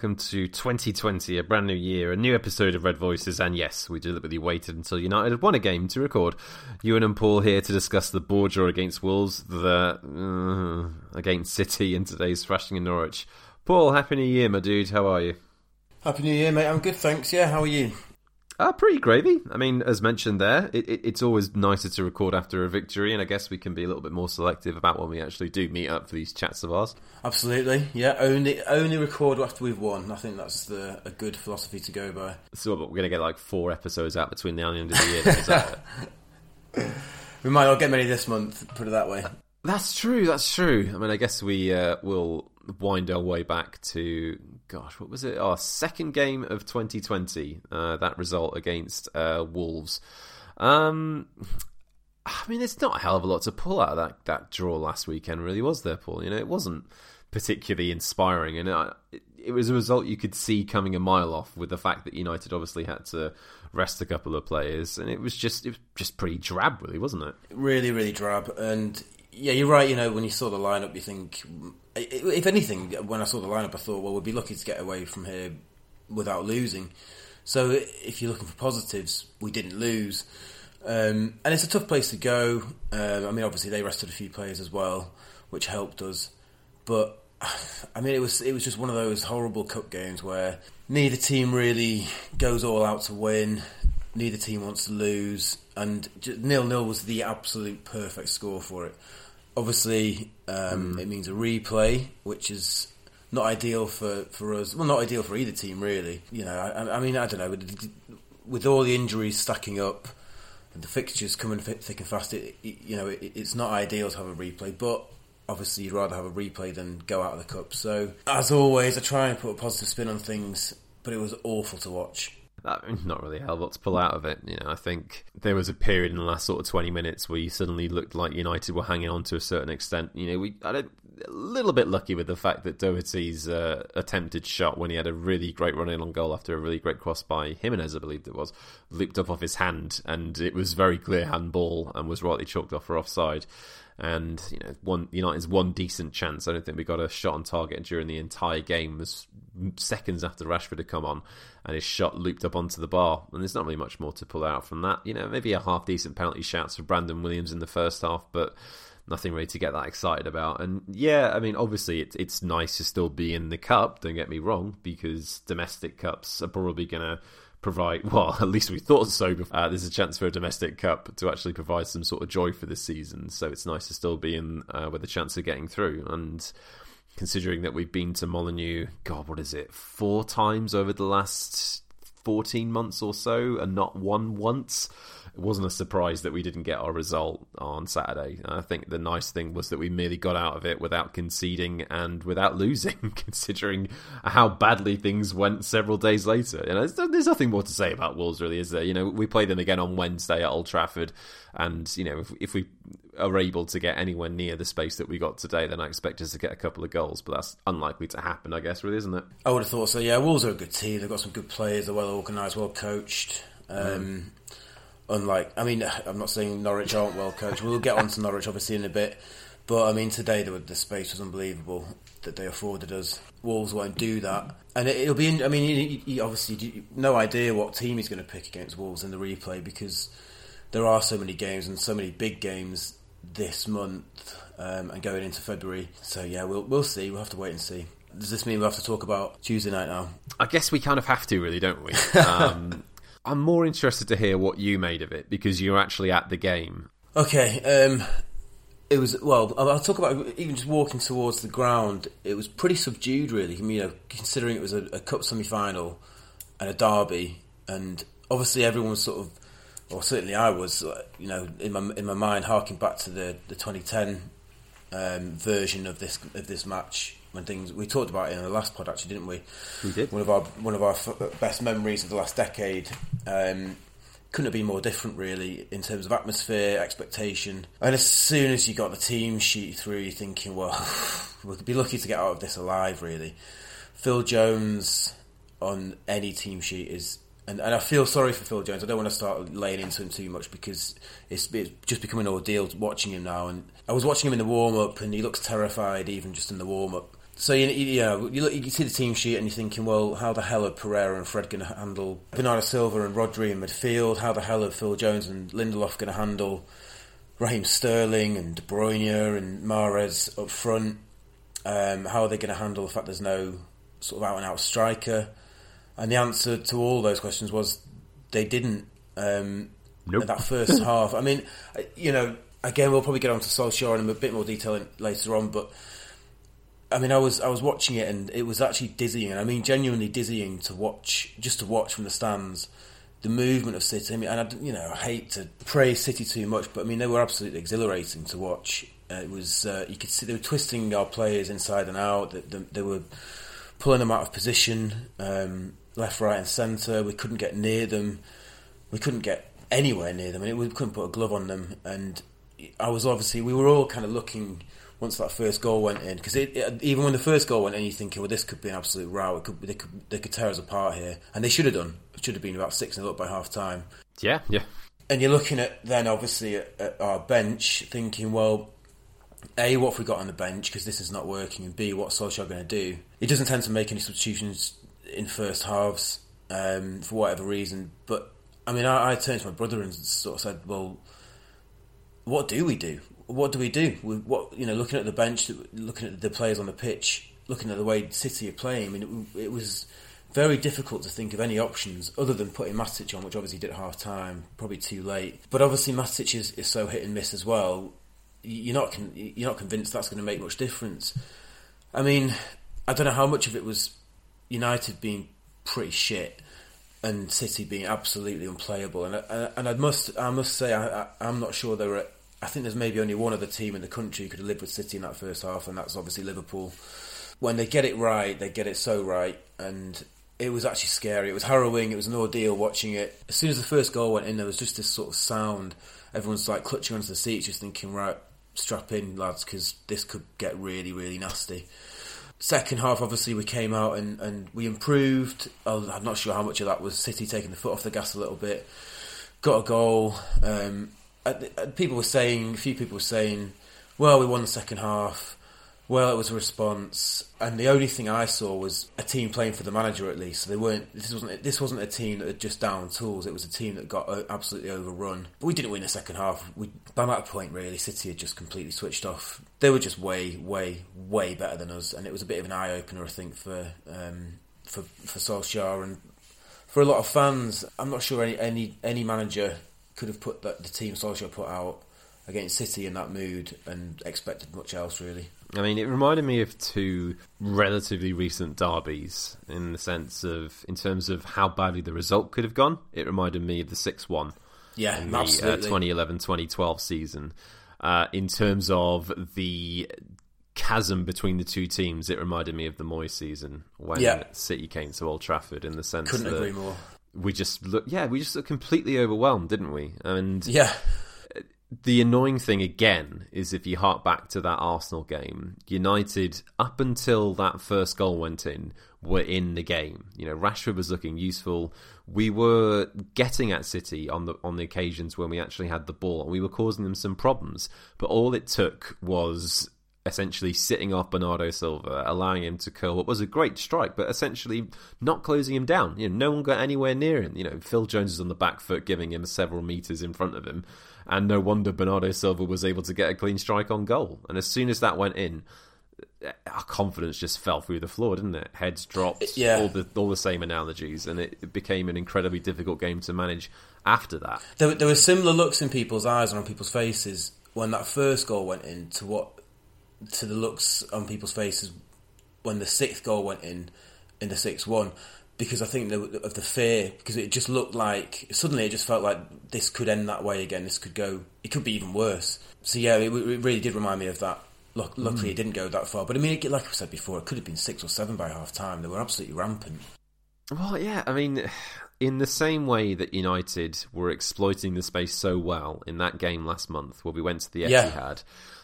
Welcome to 2020, a brand new year, a new episode of Red Voices. And yes, we deliberately waited until United had won a game to record. Ewan and Paul here to discuss the board draw against Wolves, the uh, against City, and today's thrashing in Norwich. Paul, Happy New Year, my dude. How are you? Happy New Year, mate. I'm good, thanks. Yeah, how are you? Uh, pretty gravy. I mean, as mentioned there, it, it, it's always nicer to record after a victory, and I guess we can be a little bit more selective about when we actually do meet up for these chats of ours. Absolutely, yeah. Only only record after we've won. I think that's the, a good philosophy to go by. So but we're going to get like four episodes out between now and the end of the year. we might not get many this month. Put it that way. That's true. That's true. I mean, I guess we uh, will wind our way back to gosh, what was it? Our second game of 2020. Uh, that result against uh, Wolves. Um, I mean, it's not a hell of a lot to pull out of that that draw last weekend, really, was there, Paul? You know, it wasn't particularly inspiring, and it, it was a result you could see coming a mile off. With the fact that United obviously had to rest a couple of players, and it was just it was just pretty drab, really, wasn't it? Really, really drab, and yeah, you're right. You know, when you saw the lineup, you think, if anything, when I saw the lineup, I thought, well, we'd be lucky to get away from here without losing. So, if you're looking for positives, we didn't lose, um, and it's a tough place to go. Um, I mean, obviously they rested a few players as well, which helped us. But I mean, it was it was just one of those horrible cup games where neither team really goes all out to win. Neither team wants to lose, and nil nil was the absolute perfect score for it. Obviously, um, mm. it means a replay, which is not ideal for, for us. Well, not ideal for either team, really. You know, I, I mean, I don't know. With, with, all the injuries stacking up, and the fixtures coming thick and fast, it, it, you know, it, it's not ideal to have a replay. But obviously, you'd rather have a replay than go out of the cup. So, as always, I try and put a positive spin on things, but it was awful to watch not really a hell to pull out of it. You know, I think there was a period in the last sort of twenty minutes where you suddenly looked like United were hanging on to a certain extent. You know, we a little bit lucky with the fact that Doherty's uh, attempted shot when he had a really great run in on goal after a really great cross by Jimenez, I believe it was, looped up off his hand, and it was very clear handball and was rightly chalked off for offside and you know one United's one decent chance. I don't think we got a shot on target during the entire game. Was seconds after Rashford had come on, and his shot looped up onto the bar. And there's not really much more to pull out from that. You know, maybe a half decent penalty shouts for Brandon Williams in the first half, but nothing really to get that excited about. And yeah, I mean, obviously it's it's nice to still be in the cup. Don't get me wrong, because domestic cups are probably going to provide, well, at least we thought so. Uh, there's a chance for a domestic cup to actually provide some sort of joy for this season. So it's nice to still be in uh, with a chance of getting through. And considering that we've been to Molineux, God, what is it, four times over the last 14 months or so and not won once it wasn't a surprise that we didn't get our result on Saturday. I think the nice thing was that we merely got out of it without conceding and without losing, considering how badly things went several days later. You know, there's, there's nothing more to say about Wolves, really, is there? You know, we play them again on Wednesday at Old Trafford, and you know, if, if we are able to get anywhere near the space that we got today, then I expect us to get a couple of goals. But that's unlikely to happen, I guess, really, isn't it? I would have thought so. Yeah, Wolves are a good team. They've got some good players. They're well organised, well coached. Um, mm unlike, I mean, I'm not saying Norwich aren't well coached. We'll get on to Norwich obviously in a bit, but I mean, today the, the space was unbelievable that they afforded us. Wolves won't do that, and it, will be. I mean, you, you obviously no idea what team he's going to pick against Wolves in the replay because there are so many games and so many big games this month um, and going into February. So yeah, we'll we'll see. We'll have to wait and see. Does this mean we have to talk about Tuesday night now? I guess we kind of have to, really, don't we? Um, I'm more interested to hear what you made of it because you're actually at the game. Okay, um, it was well. I'll talk about even just walking towards the ground. It was pretty subdued, really. You know, considering it was a, a cup semi-final and a derby, and obviously everyone was sort of, or certainly I was, you know, in my in my mind, harking back to the the 2010 um, version of this of this match when things we talked about it in the last pod actually didn't we? We did. One of our one of our best memories of the last decade um, couldn't have been more different really in terms of atmosphere expectation. And as soon as you got the team sheet through you're thinking well we'll be lucky to get out of this alive really. Phil Jones on any team sheet is and, and I feel sorry for Phil Jones. I don't want to start laying into him too much because it's, it's just becoming an ordeal watching him now. And I was watching him in the warm up, and he looks terrified even just in the warm up So you, you know you, look, you see the team sheet and you're thinking, well, how the hell are Pereira and Fred going to handle Bernardo Silva and Rodri in midfield? How the hell are Phil Jones and Lindelof going to handle Raheem Sterling and De Bruyne and Mahrez up front? Um, how are they going to handle the fact there's no sort of out and out striker? And the answer to all those questions was they didn't. Um, Nope. That first half. I mean, you know, again, we'll probably get on to Solskjaer in a bit more detail later on, but I mean, I was I was watching it and it was actually dizzying. I mean, genuinely dizzying to watch, just to watch from the stands, the movement of City. I mean, and I, you know, I hate to praise City too much, but I mean, they were absolutely exhilarating to watch. Uh, it was uh, you could see they were twisting our players inside and out. They, they, were pulling them out of position, um, left, right, and centre. We couldn't get near them. We couldn't get anywhere near them, and we couldn't put a glove on them. And I was obviously we were all kind of looking once that first goal went in because even when the first goal went in, you're thinking, well, this could be an absolute row. It could they could they could tear us apart here, and they should have done. It should have been about six and up by half time. Yeah, yeah. And you're looking at then obviously at, at our bench, thinking, well. A, what have we got on the bench because this is not working, and B, what's Solskjaer going to do? He doesn't tend to make any substitutions in first halves um, for whatever reason, but I mean, I, I, turned to my brother and sort of said, "Well, what do we do? What do we do? We, what you know, looking at the bench, looking at the players on the pitch, looking at the way City are playing. I mean, it, it was very difficult to think of any options other than putting Matic on, which obviously did at half time, probably too late. But obviously, Matic is, is so hit and miss as well. You're not you're not convinced that's going to make much difference. I mean, I don't know how much of it was United being pretty shit and City being absolutely unplayable. And I, and I must I must say I, am not sure there were. I think there's maybe only one other team in the country who could have lived with City in that first half, and that's obviously Liverpool. When they get it right, they get it so right, and it was actually scary. It was harrowing. It was an ordeal watching it. As soon as the first goal went in, there was just this sort of sound. Everyone's like clutching onto the seats, just thinking, right, strap in, lads, because this could get really, really nasty second half, obviously, we came out and, and we improved. I'm not sure how much of that was City taking the foot off the gas a little bit. Got a goal. Um, Uh, uh, people were saying, a few people were saying, well, we won the second half. Well, it was a response, and the only thing I saw was a team playing for the manager at least. So they weren't. This wasn't. This wasn't a team that had just down tools. It was a team that got uh, absolutely overrun. But we didn't win the second half. We, by that point, really, City had just completely switched off. They were just way, way, way better than us, and it was a bit of an eye opener, I think, for um, for for Solskjaer and for a lot of fans. I'm not sure any any any manager could have put that the team Solskjaer put out against City in that mood and expected much else, really. I mean, it reminded me of two relatively recent derbies in the sense of, in terms of how badly the result could have gone. It reminded me of the 6 1 yeah, in the uh, 2011 2012 season. Uh, in terms of the chasm between the two teams, it reminded me of the Moyes season when yeah. City came to Old Trafford in the sense Couldn't that agree more. We just look, yeah, we just looked completely overwhelmed, didn't we? And yeah, the annoying thing again is if you hark back to that Arsenal game, United up until that first goal went in were in the game. You know, Rashford was looking useful. We were getting at City on the on the occasions when we actually had the ball and we were causing them some problems. But all it took was essentially sitting off Bernardo Silva, allowing him to curl what was a great strike, but essentially not closing him down. You know, no one got anywhere near him. You know, Phil Jones is on the back foot, giving him several meters in front of him, and no wonder Bernardo Silva was able to get a clean strike on goal. And as soon as that went in, our confidence just fell through the floor, didn't it? Heads dropped, yeah. all the all the same analogies, and it became an incredibly difficult game to manage after that. There, there were similar looks in people's eyes and on people's faces when that first goal went in to what to the looks on people's faces when the sixth goal went in in the six one because I think the, of the fear because it just looked like suddenly it just felt like this could end that way again. This could go. It could be even worse. So yeah, it, it really did remind me of that. luckily, mm. it didn't go that far. But I mean, like I said before, it could have been six or seven by half time. They were absolutely rampant. Well, yeah. I mean, in the same way that United were exploiting the space so well in that game last month, where we went to the Etihad. Yeah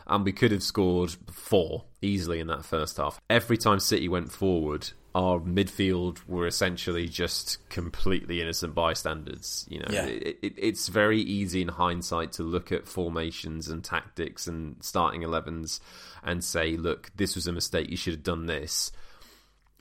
and we could have scored four easily in that first half. Every time City went forward, our midfield were essentially just completely innocent bystanders. You know, Yeah. it, it, it's very easy in hindsight to look at formations and tactics and starting 11s and say, look, this was a mistake. You should have done this.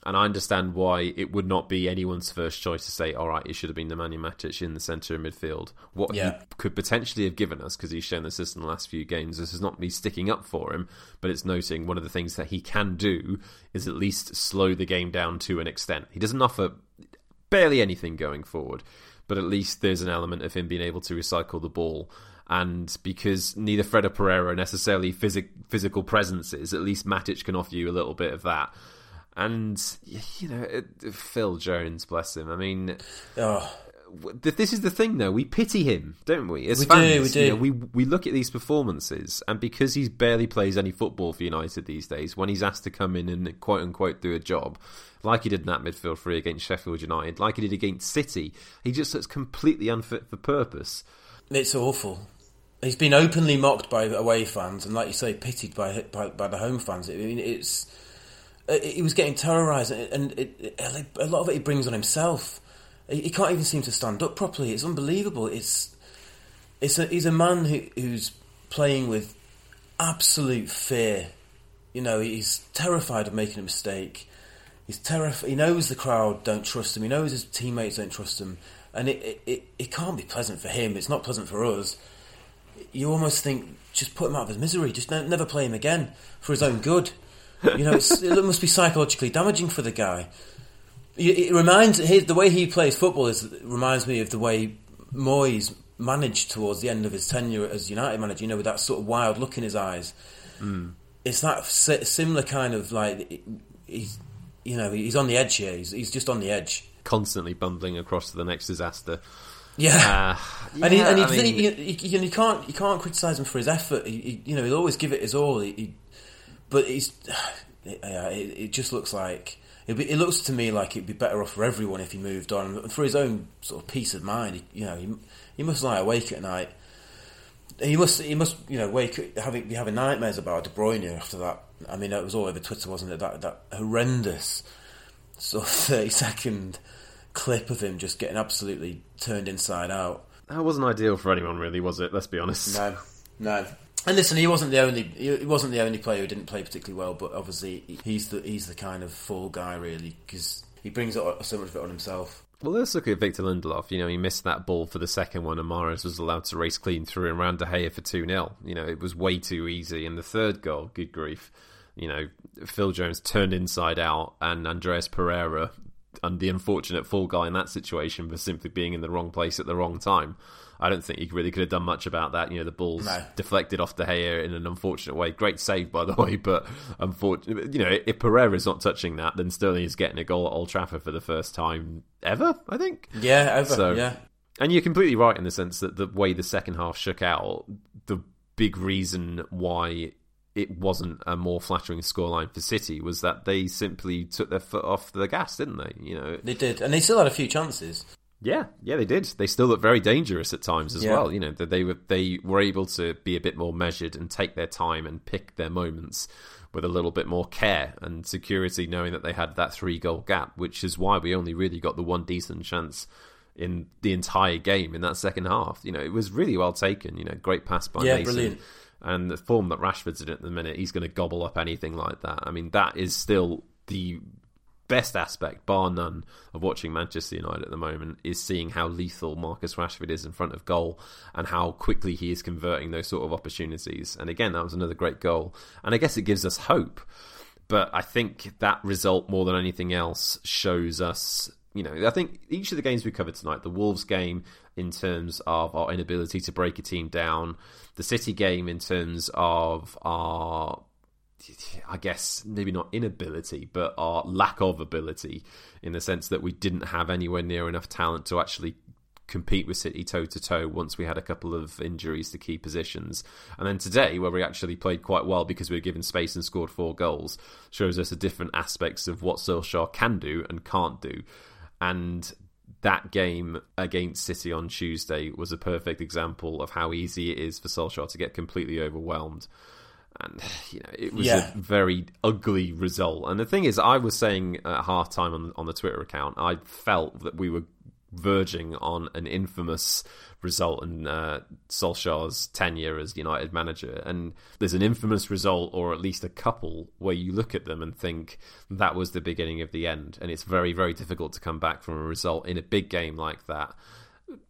And I understand why it would not be anyone's first choice to say, all right, it should have been Nemanja Matic in the centre of midfield. What Yeah. he could potentially have given us, because he's shown this in the last few games, this is not me sticking up for him, but it's noting one of the things that he can do is at least slow the game down to an extent. He doesn't offer barely anything going forward, but at least there's an element of him being able to recycle the ball. And because neither Fred or Pereira are necessarily physic- physical presences, at least Matic can offer you a little bit of that. And you know, it- Phil Jones, bless him. I mean, Oh, this is the thing, though. We pity him, don't we? As We do, we do. You know, we we look at these performances, and because he barely plays any football for United these days, when he's asked to come in and quote unquote do a job, like he did in that midfield three against Sheffield United, like he did against City, he just looks completely unfit for purpose. it's awful. He's been openly mocked by away fans, and like you say, pitied by by, by the home fans. I mean, it's Uh, he was getting terrorised, and it, it, a lot of it he brings on himself. He, he can't even seem to stand up properly. It's unbelievable. It's it's a, he's a man who, who's playing with absolute fear. You know, he's terrified of making a mistake. He's terrified. He knows the crowd don't trust him. He knows his teammates don't trust him, and it, it, it, it can't be pleasant for him. It's not pleasant for us. You almost think just put him out of his misery. Just ne- never play him again for his own good. You know, it's, it must be psychologically damaging for the guy. It reminds his, the way he plays football is reminds me of the way Moyes managed towards the end of his tenure as United manager. You know, with that sort of wild look in his eyes. It's that similar kind of like he's you know he's on the edge here. He's, he's just on the edge. Constantly bundling across to the next disaster. Yeah. Uh, and he, and he, mean- you, you, you can't you can't criticize him for his effort. He, he, you know, he'll always give it his all. He, but he's, yeah, it, it just looks like it, be, it looks to me like it'd be better off for everyone if he moved on, and for his own sort of peace of mind. He, you know, he, he must lie awake at night. He must he must you know wake having be having nightmares about De Bruyne after that. I mean, it was all over Twitter, wasn't it? That that horrendous sort of thirty second clip of him just getting absolutely turned inside out. That wasn't ideal for anyone, really, was it? Let's be honest. No, no. And listen, he wasn't the only he wasn't the only player who didn't play particularly well, but obviously he's the he's the kind of fall guy really because he brings so much of it on himself. Well, let's look at Victor Lindelof. You know, he missed that ball for the second one, and Mahrez was allowed to race clean through and ran De Gea for 2 0. You know, it was way too easy. And the third goal, good grief, you know, Phil Jones turned inside out, and Andreas Pereira, and the unfortunate fall guy in that situation, for simply being in the wrong place at the wrong time. I don't think he really could have done much about that. You know, the ball's No. deflected off De Gea in an unfortunate way. Great save, by the way, but unfortunately, You know, if Pereira's not touching that, then Sterling is getting a goal at Old Trafford for the first time ever. I think. Yeah, ever. So- yeah, And you're completely right in the sense that the way the second half shook out, the big reason why it wasn't a more flattering scoreline for City was that they simply took their foot off the gas, didn't they? You know, they did, and they still had a few chances. Yeah, yeah, they did. They still look very dangerous at times as Yeah. well. You know, that they were they were able to be a bit more measured and take their time and pick their moments with a little bit more care and security, knowing that they had that three goal gap, which is why we only really got the one decent chance in the entire game in that second half. You know, it was really well taken. You know, great pass by Yeah, Mason. brilliant. And the form that Rashford's in at the minute, he's going to gobble up anything like that. I mean, that is still the best aspect, bar none, of watching Manchester United at the moment is seeing how lethal Marcus Rashford is in front of goal and how quickly he is converting those sort of opportunities. And again, that was another great goal. And I guess it gives us hope. But I think that result, more than anything else, shows us. You know, I think each of the games we covered tonight, the Wolves game in terms of our inability to break a team down, the City game in terms of our I guess maybe not inability, but our lack of ability in the sense that we didn't have anywhere near enough talent to actually compete with City toe to toe once we had a couple of injuries to key positions. And then today, where we actually played quite well because we were given space and scored four goals, shows us the different aspects of what Solskjaer can do and can't do. And that game against City on Tuesday was a perfect example of how easy it is for Solskjaer to get completely overwhelmed and you know it was Yeah. a very ugly result. And the thing is, I was saying at half time on on the Twitter account, I felt that we were verging on an infamous result in uh, Solskjaer's tenure as United manager. And there's an infamous result, or at least a couple, where you look at them and think that was the beginning of the end. And it's very, very difficult to come back from a result in a big game like that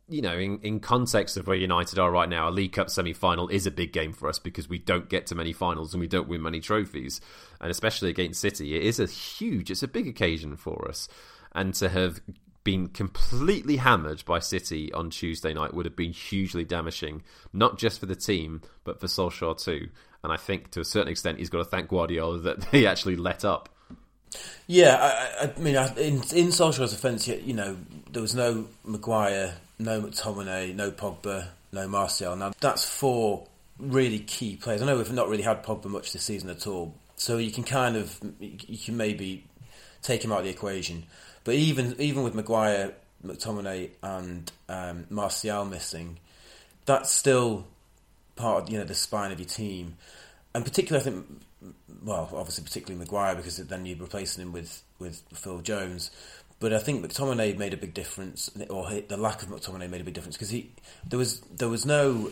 you know, in, in context of where United are right now, a League Cup semi final is a big game for us because we don't get to many finals and we don't win many trophies. And especially against City, it is a huge, it's a big occasion for us. And to have been completely hammered by City on Tuesday night would have been hugely damaging, not just for the team, but for Solskjaer too. And I think to a certain extent, he's got to thank Guardiola that he actually let up. Yeah, I, I mean, in in Solskjaer's offence, you know, there was no Maguire, no McTominay, no Pogba, no Martial. Now that's four really key players. I know we've not really had Pogba much this season at all, so you can kind of you can maybe take him out of the equation. But even even with Maguire, McTominay, and um, Martial missing, that's still part of you know the spine of your team, and particularly I think, well, obviously particularly Maguire because then you're replacing him with with Phil Jones. But I think McTominay made a big difference, or the lack of McTominay made a big difference because he there was there was no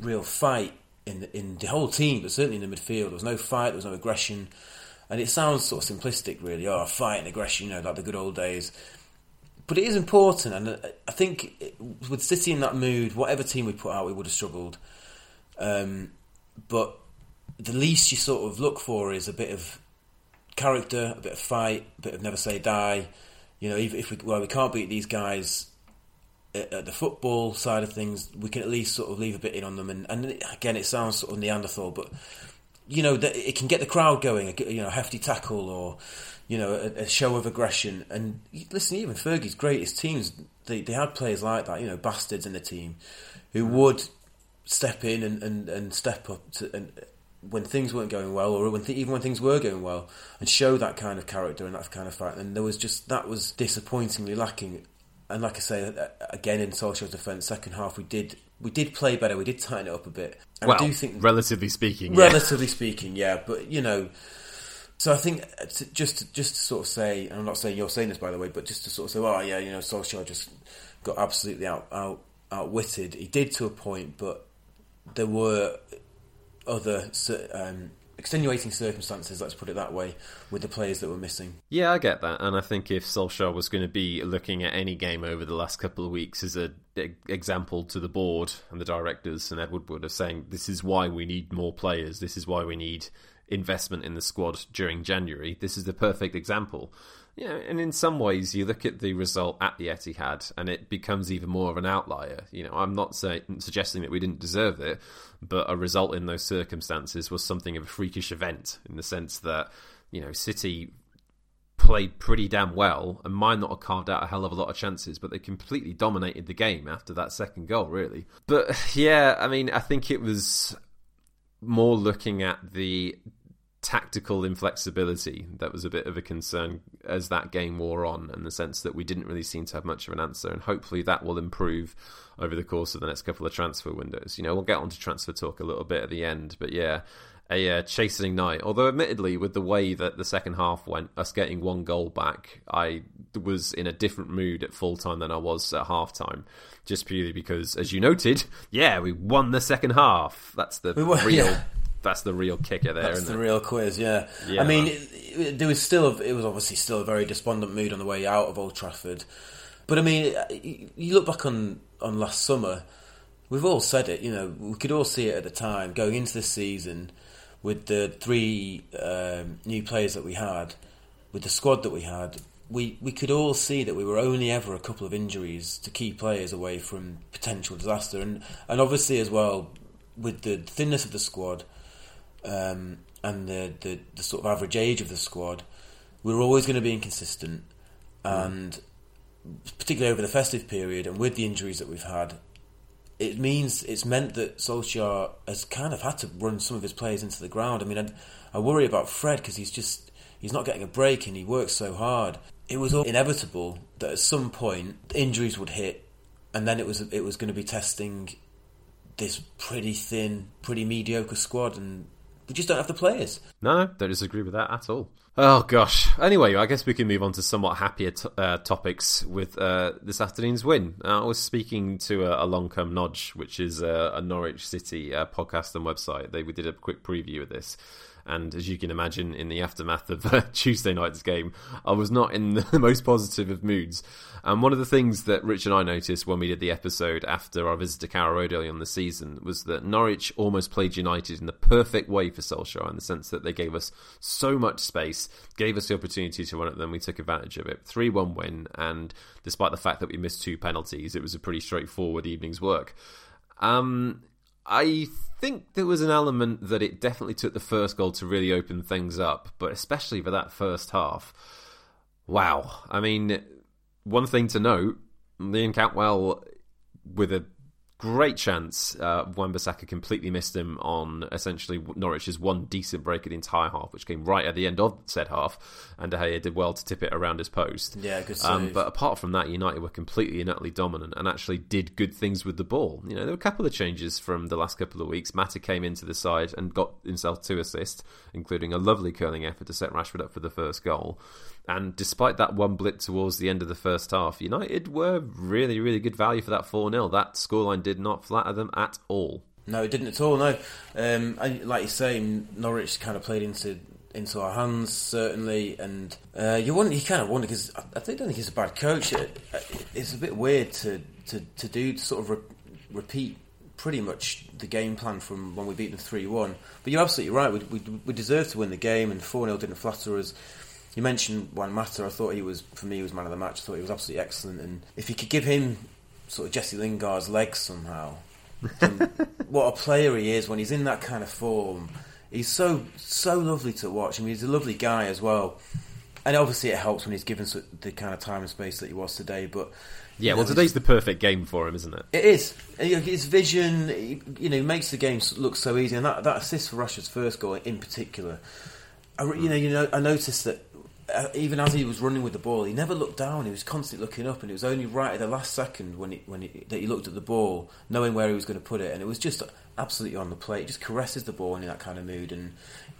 real fight in the, in the whole team, but certainly in the midfield there was no fight, there was no aggression, and it sounds sort of simplistic, really. Oh, fight and aggression, you know, like the good old days but it is important, and I think it- with City in that mood, whatever team we put out, we would have struggled. Um, but the least you sort of look for is a bit of character, a bit of fight, a bit of never say die. You know, even if we well, we can't beat these guys at, at the football side of things, we can at least sort of leave a bit in on them. And, and again, it sounds sort of Neanderthal, but you know that it can get the crowd going. You know, a hefty tackle or you know a, a show of aggression. And listen, even Fergie's greatest teams, they they had players like that. You know, bastards in the team who mm. would step in and, and, and step up to and when things weren't going well, or when th- even when things were going well, and show that kind of character and that kind of fight. And there was just that was disappointingly lacking. And like I say, again in Solskjaer's defence, second half we did we did play better. We did tighten it up a bit. And Well, I do think relatively speaking, yeah. relatively speaking, yeah. But you know, so I think uh, to, just to, just to sort of say, and I'm not saying you're saying this by the way, but just to sort of say, oh yeah, you know, Solskjaer just got absolutely out out outwitted. He did to a point, but there were other um, extenuating circumstances. Let's put it that way, with the players that were missing. Yeah, I get that, and I think if Solskjaer was going to be looking at any game over the last couple of weeks as a e- example to the board and the directors and Ed Woodward of saying this is why we need more players, this is why we need investment in the squad during January, this is the perfect example. Know, and in some ways, you look at the result at the Etihad, and it becomes even more of an outlier. You know, I'm not say, suggesting that we didn't deserve it, but a result in those circumstances was something of a freakish event in the sense that you know City played pretty damn well and might not have carved out a hell of a lot of chances, but they completely dominated the game after that second goal, really. But yeah, I mean, I think it was more looking at the tactical inflexibility that was a bit of a concern as that game wore on, and the sense that we didn't really seem to have much of an answer, and hopefully that will improve over the course of the next couple of transfer windows. You know, we'll get on to transfer talk a little bit at the end, but yeah, a uh, chastening night. Although, admittedly, with the way that the second half went, us getting one goal back, I was in a different mood at full time than I was at half time. Just purely because, as you noted, yeah, we won the second half. That's the We won, real. yeah. That's the real kicker there, That's the it? real quiz, yeah. Yeah. I mean, it, it, there was still, a, it was obviously still a very despondent mood on the way out of Old Trafford. But I mean, you- you look back on, on last summer, we've all said it, you know, we could all see it at the time, going into this season with the three um, new players that we had, with the squad that we had, we, we could all see that we were only ever a couple of injuries to key players away from potential disaster. And, and obviously, as well, with the thinness of the squad, um, and the, the, the sort of average age of the squad, we were always going to be inconsistent. And particularly over the festive period and with the injuries that we've had, it means it's meant that Solskjaer has kind of had to run some of his players into the ground. I mean, I, I worry about Fred because he's just he's not getting a break and he works so hard. It was all inevitable that at some point injuries would hit, and then it was it was going to be testing this pretty thin, pretty mediocre squad, and we just don't have the players. No, don't disagree with that at all. Oh gosh. Anyway, I guess we can move on to somewhat happier t- uh, topics with uh, this afternoon's win. Uh, I was speaking to a, a Long Come Nodge, which is a, a Norwich City uh, podcast and website. They we did a quick preview of this. And as you can imagine, in the aftermath of uh, Tuesday night's game, I was not in the most positive of moods. And one of the things that Rich and I noticed when we did the episode after our visit to Carrow early on the season was that Norwich almost played United in the perfect way for Solskjaer in the sense that they gave us so much space, gave us the opportunity to run at them. We took advantage of it. 3 1 win, and despite the fact that we missed two penalties, it was a pretty straightforward evening's work. Um, I think there was an element that it definitely took the first goal to really open things up, but especially for that first half. Wow. I mean, one thing to note Liam Cantwell with a great chance. Uh, Wan-Bissaka completely missed him on essentially Norwich's one decent break of the entire half, which came right at the end of said half, and De Gea did well to tip it around his post. Yeah, good Um, but apart from that, United were completely and utterly dominant and actually did good things with the ball. You know, there were a couple of changes from the last couple of weeks. Mata came into the side and got himself two assists, including a lovely curling effort to set Rashford up for the first goal. And despite that one blip towards the end of the first half, United were really, really good value for that 4 0. That scoreline did not flatter them at all. No, it didn't at all. No, um, like you say, Norwich kind of played into into our hands certainly, and uh, you wonder, you kind of wonder because I, I don't think he's a bad coach. It, it's a bit weird to to, to do sort of re- repeat pretty much the game plan from when we beat them three one. But you're absolutely right. We, we we deserved to win the game, and four 0 didn't flatter us. You mentioned Juan Mata. I thought he was, for me, he was man of the match. I thought he was absolutely excellent. And if you could give him sort of Jesse Lingard's legs somehow, what a player he is when he's in that kind of form. He's so so lovely to watch. I mean, he's a lovely guy as well. And obviously, it helps when he's given the kind of time and space that he was today. But Yeah, well, today's the perfect game for him, isn't it? it is. His vision, you know, makes the game look so easy, and that, that assist for Rashford's first goal in particular. I, you hmm. know, you know, I noticed that uh, even as he was running with the ball, he never looked down. He was constantly looking up, and it was only right at the last second when he, when he, that he looked at the ball, knowing where he was going to put it, and it was just absolutely on the plate. He just caresses the ball in that kind of mood, and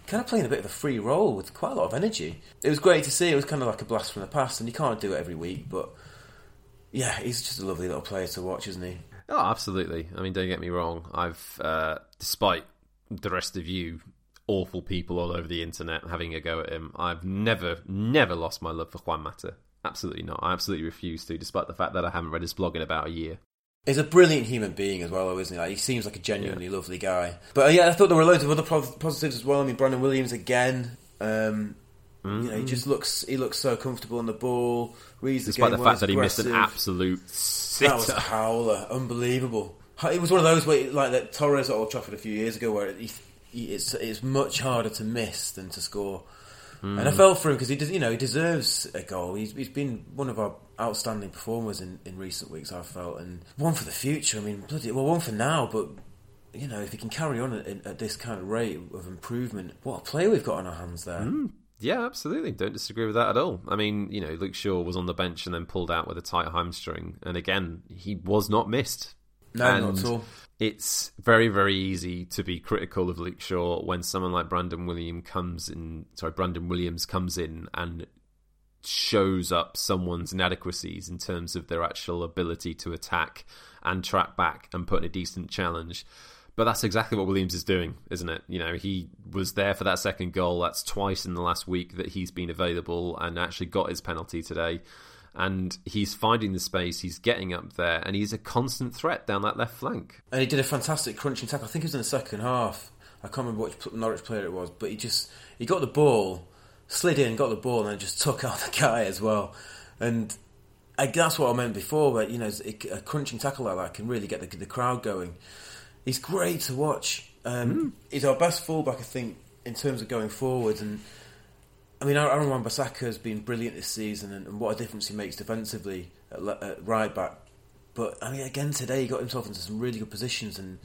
kind of playing a bit of a free role with quite a lot of energy. It was great to see. It was kind of like a blast from the past, and you can't do it every week, but yeah, he's just a lovely little player to watch, isn't he? Oh, absolutely. I mean, don't get me wrong. I've, uh, despite the rest of you awful people all over the internet having a go at him, I've never, never lost my love for Juan Mata. Absolutely not. I absolutely refuse to, despite the fact that I haven't read his blog in about a year. He's a brilliant human being as well, though, isn't he? Like, he seems like a genuinely lovely guy. But uh, yeah, I thought there were loads of other pos- positives as well. I mean, Brandon Williams again. Um, You know, he just looks he looks so comfortable on the ball. Reads the Despite the well, fact that he missed an aggressive. absolute That was a sitter. howler, unbelievable. It was one of those where, like that Torres at Old Trafford a few years ago, where he, he, it's it's much harder to miss than to score. And I hmm. felt for him because he, des- you know, he deserves a goal. He's, he's been one of our outstanding performers in, in recent weeks. I felt, and one for the future. I mean, bloody well, one for now, but you know, if he can carry on at, at this kind of rate of improvement, what a player we've got on our hands there. Hmm. Yeah, absolutely. Don't disagree with that at all. I mean, you know, Luke Shaw was on the bench and then pulled out with a tight hamstring. And again, he was not missed. No, not at all. It's very, very easy to be critical of Luke Shaw when someone like Brandon William comes in. Sorry, Brandon Williams comes in and shows up someone's inadequacies in terms of their actual ability to attack and track back and put in a decent challenge. But that's exactly what Williams is doing, isn't it? You know, he was there for that second goal. That's twice in the last week that he's been available and actually got his penalty today. And he's finding the space, he's getting up there, and he's a constant threat down that left flank. And he did a fantastic crunching tackle. I think it was in the second half. I can't remember which Norwich player it was, but he just he got the ball, slid in, got the ball, and just took out the guy as well. And I, that's what I meant before. But you know a crunching tackle like that can really get the, the crowd going. He's great to watch. Um, He's our best fullback, I think, in terms of going forwards. And I mean, Aaron Wan-Bissaka has been brilliant this season, and, and what a difference he makes defensively at, at right back. But I mean, again today he got himself into some really good positions, and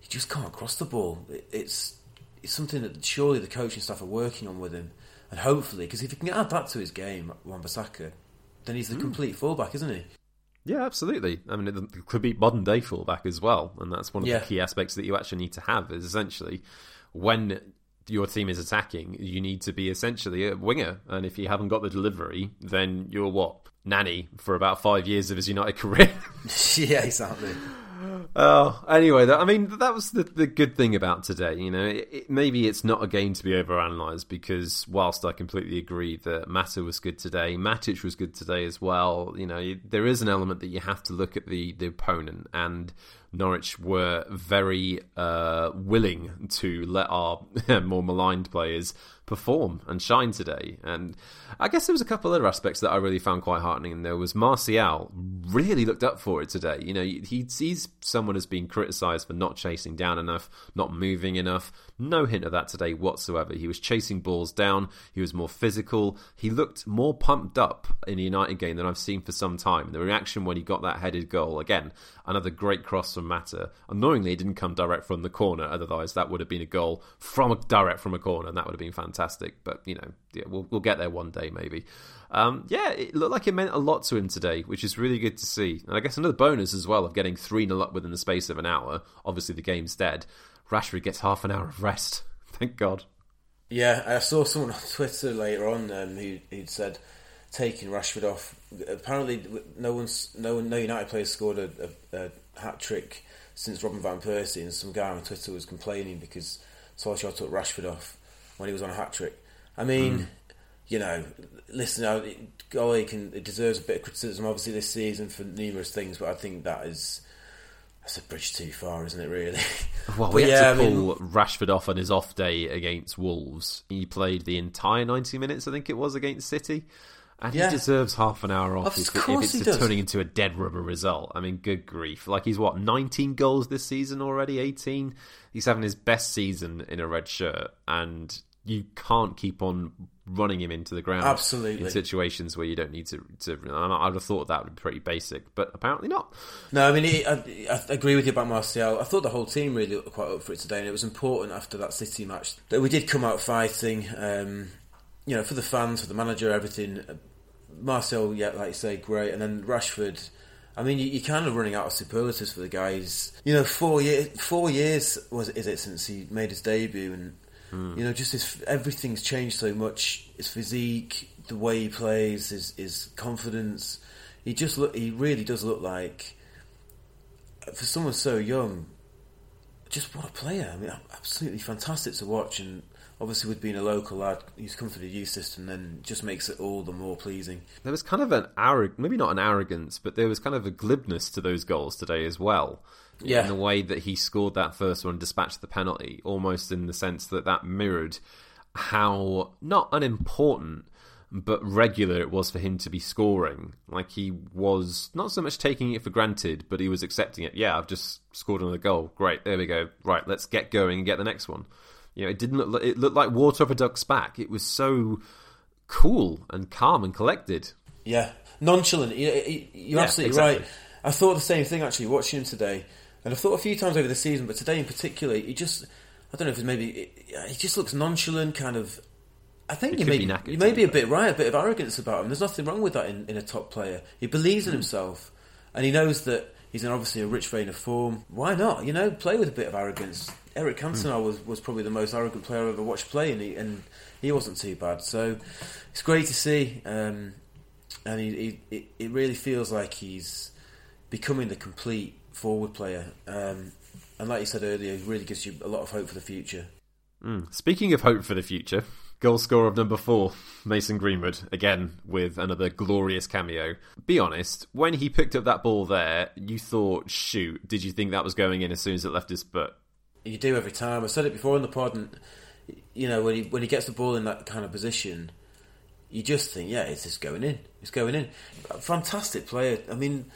he just can't cross the ball. It, it's it's something that surely the coaching staff are working on with him, and hopefully, because if he can add that to his game, Wan-Bissaka, then he's the hmm. complete fullback, isn't he? Yeah, absolutely. I mean, it could be modern day fullback as well, and that's one of Yeah. the key aspects that you actually need to have. Is essentially when your team is attacking, you need to be essentially a winger. And if you haven't got the delivery, then you're what? Nani for about five years of his United career. yeah, exactly. Oh, anyway, that, I mean, that was the, the good thing about today. You know, it, it, maybe it's not a game to be overanalyzed because whilst I completely agree that Mata was good today, Matic was good today as well. You know, there is an element that you have to look at the, the opponent and Norwich were very uh, willing to let our more maligned players perform and shine today. And I guess there was a couple other aspects that I really found quite heartening. And there was Martial really looked up for it today. You know, he sees someone as being criticised for not chasing down enough, not moving enough. No hint of that today whatsoever. He was chasing balls down. He was more physical. He looked more pumped up in the United game than I've seen for some time. The reaction when he got that headed goal again, another great cross from Mata. Annoyingly, it didn't come direct from the corner. Otherwise, that would have been a goal from a, direct from a corner, and that would have been fantastic. But you know, yeah, we'll we'll get there one day maybe. Um, yeah, it looked like it meant a lot to him today, which is really good to see. And I guess another bonus as well of getting 3 0 up within the space of an hour. Obviously, the game's dead. Rashford gets half an hour of rest. Thank God. Yeah, I saw someone on Twitter later on um, who who'd said taking Rashford off. Apparently, no one's no no United players scored a, a, a hat trick since Robin van Persie, and some guy on Twitter was complaining because Solskjaer took Rashford off when he was on a hat trick. I mean, mm. you know, listen, I, golly, can it deserves a bit of criticism obviously this season for numerous things, but I think that is that's a bridge too far, isn't it? Really. Well, we yeah, had to pull I mean, Rashford off on his off day against Wolves. He played the entire ninety minutes, I think it was, against City. And yeah. he deserves half an hour off of if, if it's turning into a dead rubber result. I mean, good grief. Like, he's what, 19 goals this season already? 18? He's having his best season in a red shirt. And you can't keep on running him into the ground absolutely in situations where you don't need to. to I'd have thought that would be pretty basic, but apparently not. No, I mean I, I, agree with you about Martial. I thought the whole team really looked quite up for it today, and it was important after that City match that we did come out fighting. Um, you know, for the fans, for the manager, everything. Martial, yeah, like you say, great, and then Rashford. I mean, you, are kind of running out of superlatives for the guys. You know, four years, four years was is it since he made his debut, and Mm. You know, just his everything's changed so much. His physique, the way he plays, his his confidence. He just look. He really does look like for someone so young. Just what a player! I mean, absolutely fantastic to watch, and obviously with being a local lad he's come through the youth system then just makes it all the more pleasing there was kind of an arrogance, maybe not an arrogance but there was kind of a glibness to those goals today as well yeah. in the way that he scored that first one, dispatched the penalty, almost in the sense that that mirrored how not unimportant but regular it was for him to be scoring. Like he was not so much taking it for granted, but he was accepting it. Yeah, I've just scored another goal. Great, there we go. Right, let's get going and get the next one. You know, it didn't look. It looked like water off a duck's back. It was so cool and calm and collected. Yeah, nonchalant. You're yeah, absolutely exactly. right. I thought the same thing actually watching him today. And I've thought a few times over the season, but today in particular, he just, I don't know if it's maybe, he just looks nonchalant, kind of. I think you may, be you may be a bit right, a bit of arrogance about him. There's nothing wrong with that in, in a top player. He believes in mm. himself, and he knows that he's in obviously a rich vein of form. Why not? You know, play with a bit of arrogance. Eric Cantona mm. was, was probably the most arrogant player I've ever watched play, and he, and he wasn't too bad. So it's great to see, um, and he, he, it really feels like he's becoming the complete forward player. Um, and like you said earlier, really gives you a lot of hope for the future. Mm. Speaking of hope for the future, goal scorer of number four, Mason Greenwood, again with another glorious cameo. Be honest, when he picked up that ball there, you thought, shoot, did you think that was going in as soon as it left his foot? You do every time. I said it before in the pod, and you know when he when he gets the ball in that kind of position, you just think, yeah, it's just going in. It's going in. Fantastic player. I mean,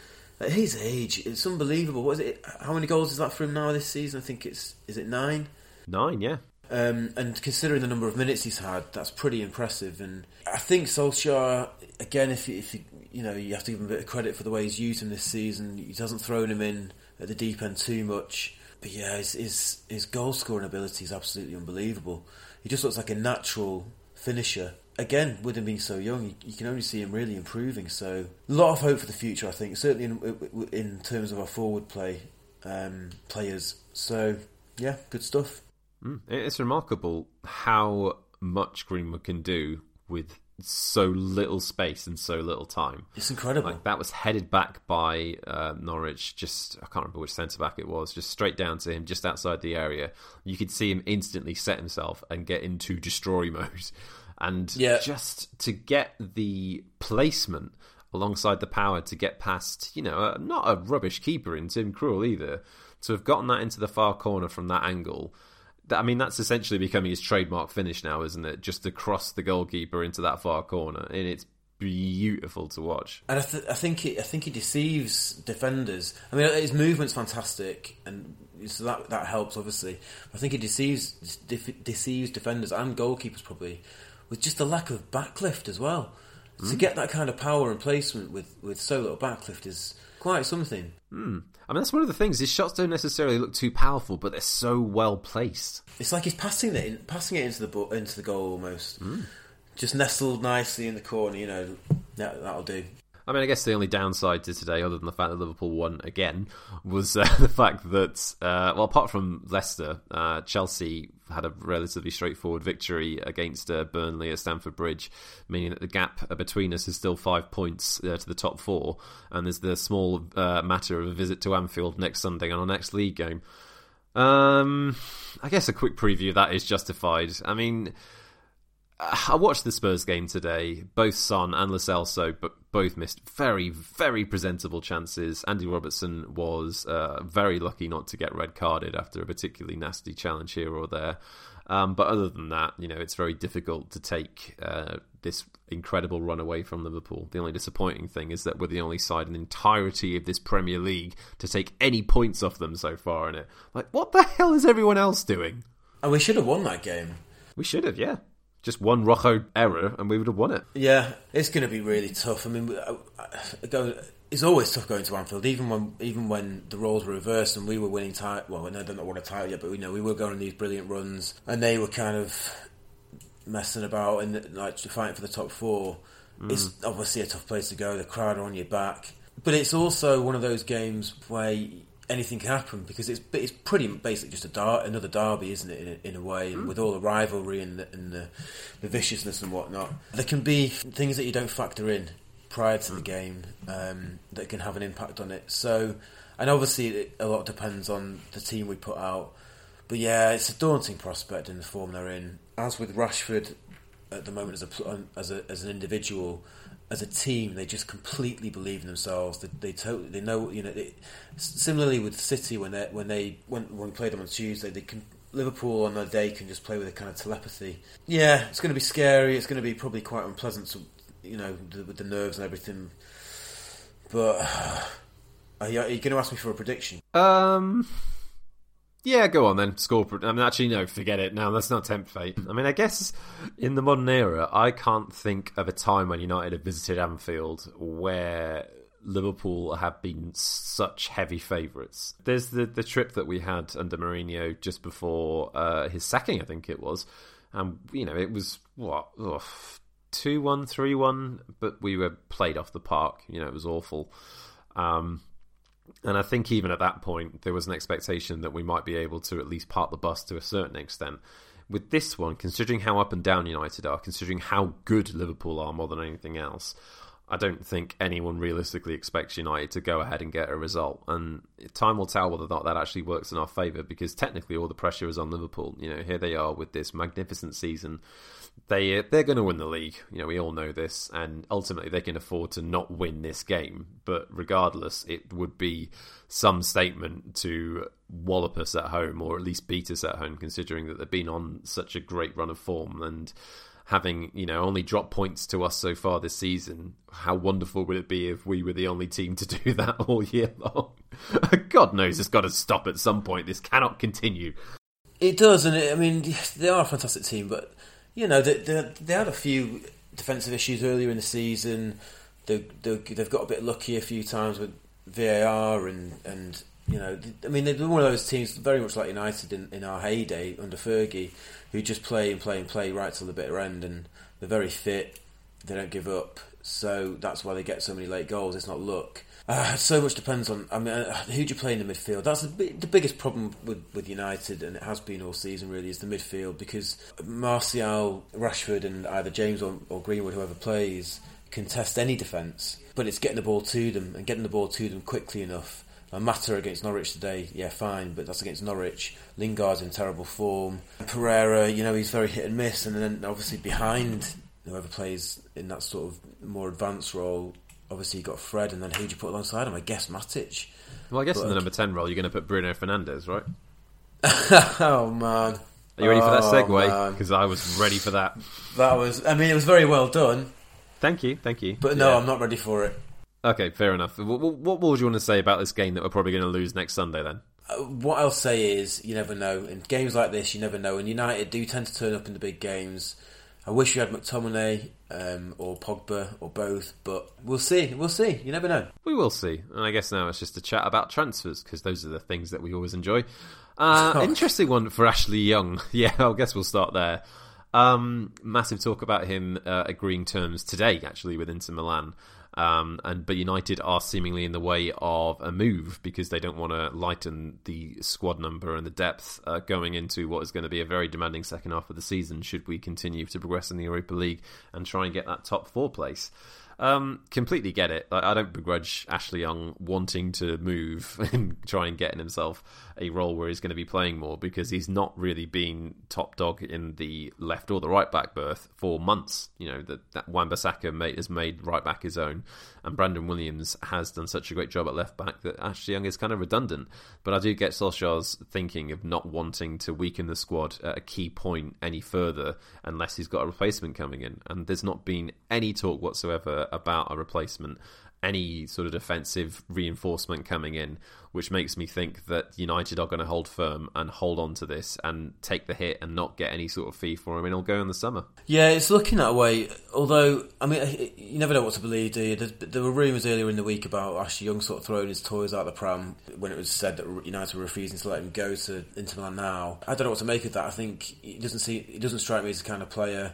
at his age, it's unbelievable. What is it? How many goals is that for him now this season? I think it's is it nine? Nine, yeah. Um, and considering the number of minutes he's had, that's pretty impressive. And I think Solskjaer, again, if you, if you, you know, you have to give him a bit of credit for the way he's used him this season. He hasn't thrown him in at the deep end too much. But yeah, his his, his goal scoring ability is absolutely unbelievable. He just looks like a natural finisher again, with him being so young, you, you, can only see him really improving. So, a lot of hope for the future, I think, certainly in, in terms of our forward play um, players. So, yeah, good stuff. Mm. It's remarkable how much Greenwood can do with so little space and so little time. It's incredible. Like that was headed back by uh, Norwich. Just I can't remember which centre back it was. Just straight down to him, just outside the area. You could see him instantly set himself and get into destroy mode, and Yeah. just to get the placement alongside the power to get past, you know, uh, not a rubbish keeper in Tim Krul either. To have gotten that into the far corner from that angle. that- I mean, that's essentially becoming his trademark finish now, isn't it? Just to cross the goalkeeper into that far corner, and it's beautiful to watch. And I, th- I think he, I think he deceives defenders. I mean, his movement's fantastic, and so that that helps obviously. I think he deceives def- deceives defenders and goalkeepers probably with just the lack of backlift as well. To hmm. get that kind of power and placement with, with so little backlift is quite something. Hmm. I mean, that's one of the things. His shots don't necessarily look too powerful, but they're so well placed. It's like he's passing it in, passing it into the bo- into the goal almost. Hmm. Just nestled nicely in the corner, you know. That, that'll do. I mean, I guess the only downside to today, other than the fact that Liverpool won again, was uh, the fact that, uh, well, apart from Leicester, uh, Chelsea had a relatively straightforward victory against uh, Burnley at Stamford Bridge, meaning that the gap between us is still five points uh, to the top four, and there's the small uh, matter of a visit to Anfield next Sunday on our next league game. Um, I guess a quick preview of that is justified. I mean, I watched the Spurs game today. Both Son and Lo Celso, but both missed very, very presentable chances. Andy Robertson was uh, very lucky not to get red carded after a particularly nasty challenge here or there. Um, but other than that, you know, it's very difficult to take uh, this incredible run away from Liverpool. The only disappointing thing is that we're the only side in the entirety of this Premier League to take any points off them so far in it. Like, what the hell is everyone else doing? And we should have won that game. We should have, yeah. Just one Rojo error and we would have won it. Yeah, it's going to be really tough. I mean, I, I go, it's always tough going to Anfield, even when even when the roles were reversed and we were winning title. Well, no, they're not won a title yet, but we know we were going on these brilliant runs, and they were kind of messing about and like fighting for the top four. Mm. It's obviously a tough place to go. The crowd are on your back, but it's also one of those games where anything can happen because it's it's pretty basically just a dar- another derby, isn't it? In a, in a way, and with all the rivalry and the, and the, the viciousness and whatnot, there can be things that you don't factor in prior to the game um, that can have an impact on it. So, and obviously, it, a lot depends on the team we put out. But yeah, it's a daunting prospect in the form they're in. As with Rashford, at the moment as a as a as an individual, as a team, they just completely believe in themselves. They they totally they know you know. They, similarly with City, when they when they when when we played them on Tuesday, they can. Liverpool on their day can just play with a kind of telepathy. Yeah, it's going to be scary. It's going to be probably quite unpleasant, to, you know, with the nerves and everything. But are you, are you going to ask me for a prediction? Um, yeah, go on then. Score. I mean, actually, no, forget it. Now let's not tempt fate. I mean, I guess in the modern era, I can't think of a time when United have visited Anfield where Liverpool have been such heavy favourites. There's the the trip that we had under Mourinho just before uh, his sacking, I think it was, and you know it was what two one, three one, but we were played off the park. You know, it was awful. Um, and I think even at that point, there was an expectation that we might be able to at least part the bus to a certain extent. With this one, considering how up and down United are, considering how good Liverpool are more than anything else, I don't think anyone realistically expects United to go ahead and get a result. And time will tell whether or not that actually works in our favour because technically all the pressure is on Liverpool. You know, here they are with this magnificent season. They uh, they're going to win the league. You know, we all know this, and ultimately they can afford to not win this game. But regardless, it would be some statement to wallop us at home, or at least beat us at home, considering that they've been on such a great run of form and having you know only dropped points to us so far this season. How wonderful would it be if we were the only team to do that all year long? God knows it's got to stop at some point. This cannot continue. It does, and it, I mean they are a fantastic team, but you know they, they, they had a few defensive issues earlier in the season. They, they, they've got a bit lucky a few times with VAR and and you know I mean they're one of those teams very much like United in, in our heyday under Fergie, who just play and play and play right till the bitter end, and they're very fit. They don't give up. so that's why they get so many late goals. It's not luck. Uh, so much depends on. I mean, uh, who do you play in the midfield? That's the, the biggest problem with, with United, and it has been all season. Really, is the midfield because Martial, Rashford, and either James or, or Greenwood, whoever plays, can test any defence. But it's getting the ball to them and getting the ball to them quickly enough. A matter against Norwich today, yeah, fine, but that's against Norwich. Lingard's in terrible form. Pereira, you know, he's very hit and miss, and then obviously behind whoever plays in that sort of more advanced role, obviously you got Fred, and then who do you put alongside him? I guess Matic. Well, I guess but in the number ten role, you're going to put Bruno Fernandes, right? oh man! Are you ready for that Oh, segue? Because I was ready for that. That was. I mean, it was very well done, Thank you, thank you. but no, Yeah. I'm not ready for it. Okay, fair enough. What, what, what would you want to say about this game that we're probably going to lose next Sunday then? Uh, What I'll say is, you never know. In games like this, you never know. And United do tend to turn up in the big games. I wish you had McTominay um, or Pogba or both, but we'll see. We'll see. You never know. We will see. And I guess now it's just a chat about transfers because those are the things that we always enjoy. Uh, Oh. interesting one for Ashley Young. Yeah, I guess we'll start there. Um, massive talk about him uh, agreeing terms today, actually, with Inter Milan. Um, and but United are seemingly in the way of a move because they don't want to lighten the squad number and the depth uh, going into what is going to be a very demanding second half of the season. Should we continue to progress in the Europa League and try and get that top four place? Um, completely get it. Like, I don't begrudge Ashley Young wanting to move and try and getting himself a role where he's going to be playing more because he's not really been top dog in the left or the right back berth for months. You know that that Wan-Bissaka made, has made right back his own, and Brandon Williams has done such a great job at left back that Ashley Young is kind of redundant. But I do get Solskjaer's thinking of not wanting to weaken the squad at a key point any further unless he's got a replacement coming in, and there's not been any talk whatsoever about a replacement, any sort of defensive reinforcement coming in, which makes me think that United are going to hold firm and hold on to this and take the hit and not get any sort of fee for him, and he'll go in the summer. Yeah, it's looking that way. Although, I mean, uh, you never know what to believe, do you? There were rumours earlier in the week about Ashley Young sort of throwing his toys out the pram when it was said that United were refusing to let him go to Inter Milan now. I don't know what to make of that. I think he doesn't see. He doesn't strike me as the kind of player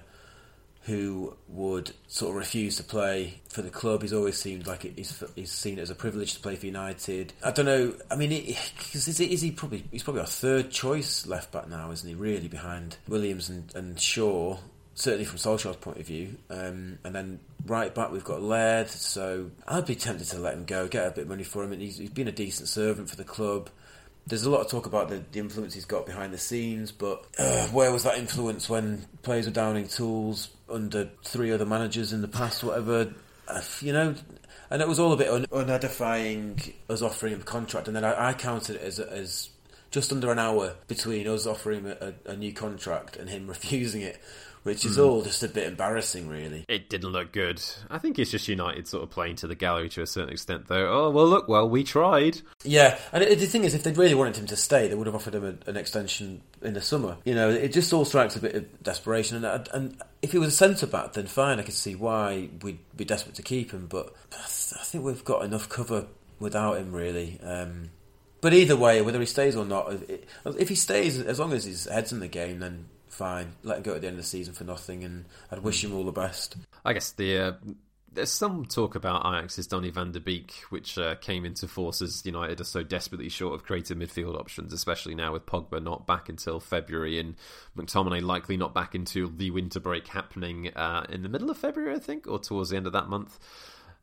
who would sort of refuse to play for the club. He's always seemed like it- he's he's seen it as a privilege to play for United. I don't know. I mean, because is, is he probably he's probably our third choice left back now, isn't he? Really behind Williams and, and Shaw. Certainly from Solskjaer's point of view, um, and then right back we've got Laird. So I'd be tempted to let him go, get a bit of money for him. And he's, he's been a decent servant for the club. There's a lot of talk about the, the influence he's got behind the scenes, but uh, where was that influence when players were downing tools under three other managers in the past, whatever? Uh, you know, and it was all a bit un- unedifying us offering him a contract, and then I, I counted it as, as just under an hour between us offering him a, a, a new contract and him refusing it, which is all just a bit embarrassing, really. It didn't look good. I think it's just United sort of playing to the gallery to a certain extent, though. Oh, well, look, well, we tried. Yeah, and it, the thing is, if they'd really wanted him to stay, they would have offered him a, an extension in the summer. You know, it just all strikes a bit of desperation. And, and if he was a centre back, then fine, I could see why we'd be desperate to keep him. But I th- I think we've got enough cover without him, really. Um, but either way, whether he stays or not, if, if he stays, as long as his head's in the game, then fine. Let him go at the end of the season for nothing, and I'd wish him all the best. I guess the uh, there's some talk about Ajax's Donny van der Beek, which uh, came into force as United are so desperately short of creative midfield options, especially now with Pogba not back until February and McTominay likely not back until the winter break happening uh, in the middle of February, I think, or towards the end of that month.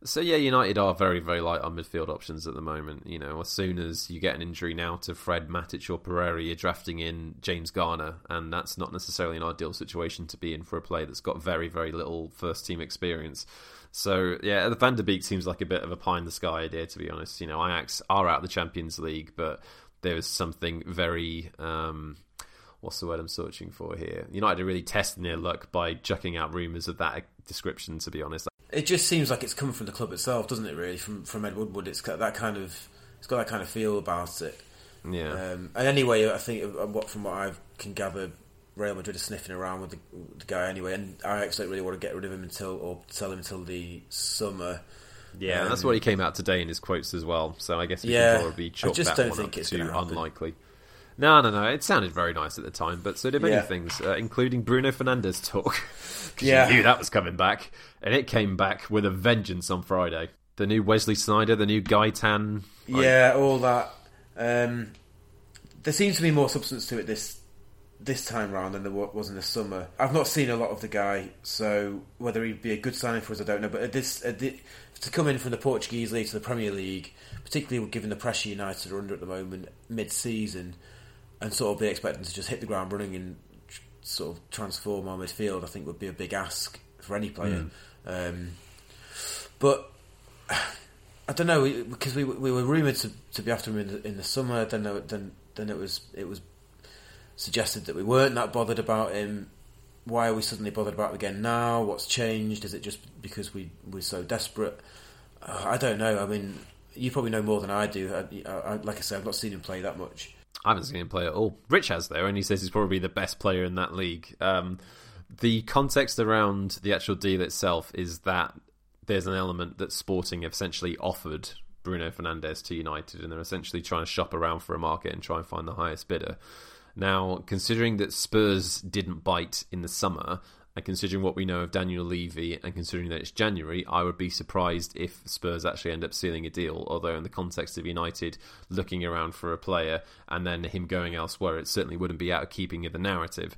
So yeah, United are very, very light on midfield options at the moment. You know, as soon as you get an injury now to Fred, Matic, or Pereira, you're drafting in James Garner, and that's not necessarily an ideal situation to be in for a player that's got very, very little first team experience. So yeah, the Van der Beek seems like a bit of a pie in the sky idea, to be honest. You know, Ajax are out of the Champions League, but there is something very. Um, what's the word I'm searching for here? United are really testing their luck by chucking out rumours of that description. To be honest, It just seems like it's coming from the club itself, doesn't it? Really, from from Ed Woodward, it's got that kind of it's got that kind of feel about it. yeah. Um, and anyway, I think uh, what from what I can gather, Real Madrid are sniffing around with the, the guy anyway, and I actually don't really want to get rid of him until or sell him until the summer. Yeah, Um, that's what he came out today in his quotes as well. So I guess we Yeah, can probably I chalk just that don't one think up it's to gonna happen. unlikely. No, no, no. It sounded very nice at the time, but so did many Yeah. things, uh, including Bruno Fernandes talk. Yeah. you knew that was coming back, and it came back with a vengeance on Friday. The new Wesley Sneijder, the new Gaitan. like, Yeah, all that. Um, there seems to be more substance to it this this time round than there was in the summer. I've not seen a lot of the guy, so whether he'd be a good signing for us, I don't know. But at this, at the, to come in from the Portuguese league to the Premier League, particularly given the pressure United are under at the moment, mid-season, and sort of be expecting to just hit the ground running and sort of transform our midfield, I think would be a big ask for any player. Um, but I don't know because we we were rumored to, to be after him in the, in the summer. Then there- then then it was it was suggested that we weren't that bothered about him. Why are we suddenly bothered about him again now? What's changed? Is it just because we we're so desperate? Uh, I don't know. I mean, you probably know more than I do. I, I, like I said, I've not seen him play that much. I haven't seen him play at all. Rich has though, and he says he's probably the best player in that league. Um, the context around the actual deal itself is that there's an element that Sporting have essentially offered Bruno Fernandes to United, and they're essentially trying to shop around for a market and try and find the highest bidder. Now, considering that Spurs didn't bite in the summer, and considering what we know of Daniel Levy, and considering that it's January, I would be surprised if Spurs actually end up sealing a deal. Although, in the context of United looking around for a player and then him going elsewhere, it certainly wouldn't be out of keeping of the narrative.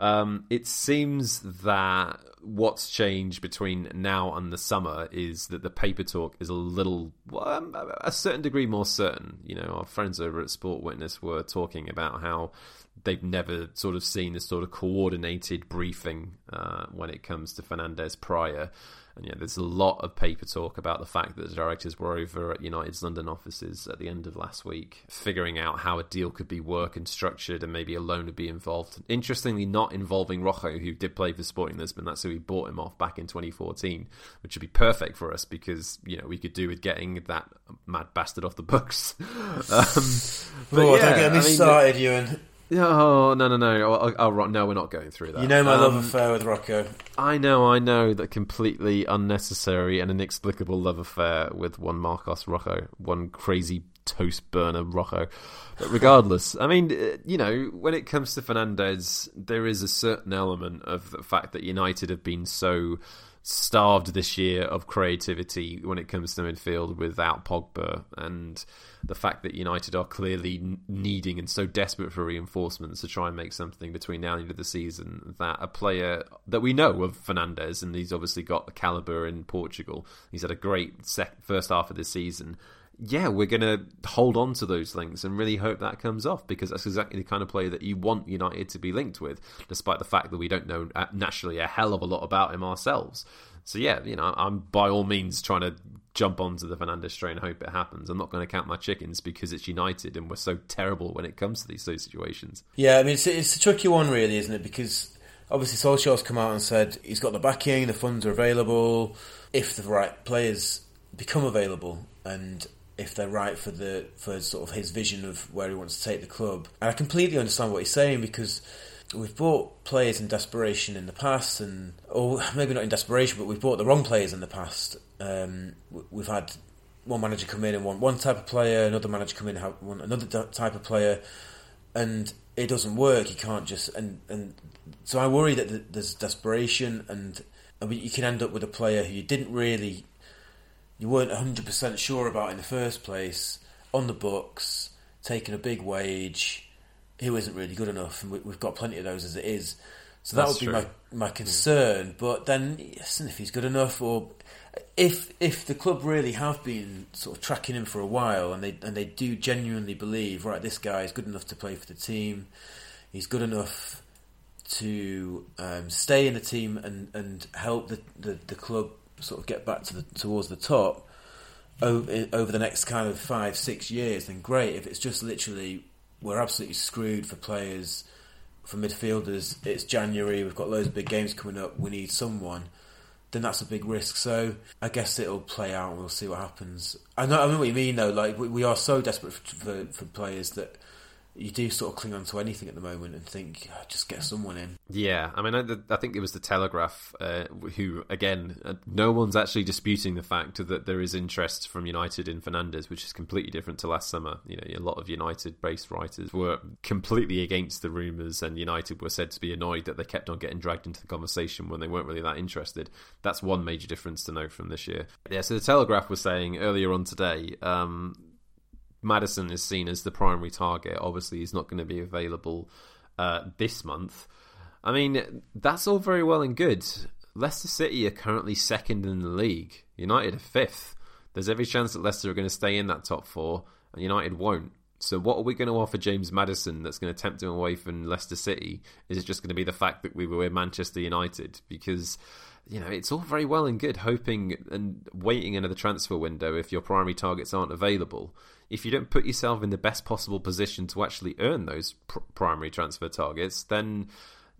Um, it seems that what's changed between now and the summer is that the paper talk is a little, um, a certain degree more certain. You know, our friends over at Sport Witness were talking about how they've never sort of seen this sort of coordinated briefing uh, when it comes to Fernandes prior. And yeah, there's a lot of paper talk about the fact that the directors were over at United's London offices at the end of last week, figuring out how a deal could be worked and structured, and maybe a loan would be involved. Interestingly, not involving Rojo, who did play for Sporting Lisbon. That's who we bought him off back in 2014, which would be perfect for us because you know we could do with getting that mad bastard off the books. um, but Oh, yeah, don't get me I mean, started, Ewan. Oh no no no! Oh, oh, right, no, we're not going through that. You know my love Um, affair with Rocco. I know, I know that completely unnecessary and inexplicable love affair with one Marcos Rocco, one crazy toast burner Rocco. But regardless, I mean, uh, you know, when it comes to Fernandes, there is a certain element of the fact that United have been so starved this year of creativity when it comes to midfield without Pogba. And the fact that United are clearly needing and so desperate for reinforcements to try and make something between now and the end of the season that a player that we know of Fernandes and he's obviously got the caliber in Portugal. He's had a great sec- first half of the season yeah, we're going to hold on to those things and really hope that comes off because that's exactly the kind of player that you want United to be linked with, despite the fact that we don't know uh, naturally a hell of a lot about him ourselves. So, yeah, you know, I'm by all means trying to jump onto the Fernandes train and hope it happens. I'm not going to count my chickens because it's United and we're so terrible when it comes to these of situations. Yeah, I mean, it's, it's a tricky one, really, isn't it? Because obviously Solskjaer's come out and said he's got the backing, the funds are available, if the right players become available, and if they're right for the for sort of his vision of where he wants to take the club. And I completely understand what he's saying because we've bought players in desperation in the past, and or maybe not in desperation, but we've bought the wrong players in the past. Um, we- we've had one manager come in and want one type of player, another manager come in and want another type of player, and it doesn't work. You can't just and and so I worry that there's desperation, and I mean you can end up with a player who you didn't really, you weren't hundred percent sure about in the first place on the books, taking a big wage, who isn't really good enough, and we, we've got plenty of those as it is. So that That's would be true. my my concern. But then, listen, if he's good enough, or if if the club really have been sort of tracking him for a while, and they and they do genuinely believe, right, this guy is good enough to play for the team, he's good enough to um, stay in the team and, and help the, the, the club sort of get back to the towards the top over, over the next kind of five six years, then great. If it's just literally we're absolutely screwed for players, for midfielders. It's January. We've got loads of big games coming up. We need someone. Then that's a big risk. So I guess it'll play out. We'll see what happens. I know. I know what you mean, though. Like we, we are so desperate for, for, for players that you do sort of cling on to anything at the moment and think, oh, just get someone in. Yeah, I mean, I, I think it was the Telegraph uh, who, again, uh, no one's actually disputing the fact that there is interest from United in Fernandes, which is completely different to last summer. You know, a lot of United-based writers were completely against the rumours, and United were said to be annoyed that they kept on getting dragged into the conversation when they weren't really that interested. That's one major difference to note from this year. Yeah, so the Telegraph was saying earlier on today. Um, Maddison is seen as the primary target. Obviously, he's not going to be available uh, this month. I mean, that's all very well and good. Leicester City are currently second in the league. United are fifth. There's every chance that Leicester are going to stay in that top four, and United won't. So, what are we going to offer James Maddison that's going to tempt him away from Leicester City? Is it just going to be the fact that we were with Manchester United? Because you know, it's all very well and good hoping and waiting in another transfer window if your primary targets aren't available. If you don't put yourself in the best possible position to actually earn those pr- primary transfer targets, then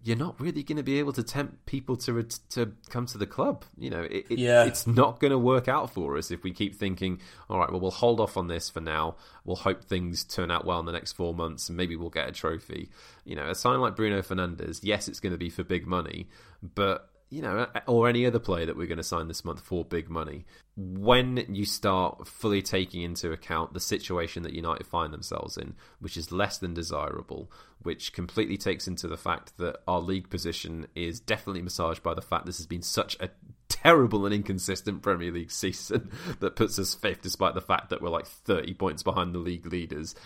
you're not really going to be able to tempt people to to come to the club. You know, it, it, yeah. it's not going to work out for us if we keep thinking, all right, well, we'll hold off on this for now. We'll hope things turn out well in the next four months, and maybe we'll get a trophy. You know, a sign like Bruno Fernandes, yes, it's going to be for big money, but you know, or any other player that we're going to sign this month for big money, when you start fully taking into account the situation that United find themselves in, which is less than desirable, which completely takes into the fact that our league position is definitely massaged by the fact this has been such a terrible and inconsistent Premier League season that puts us fifth, despite the fact that we're like 30 points behind the league leaders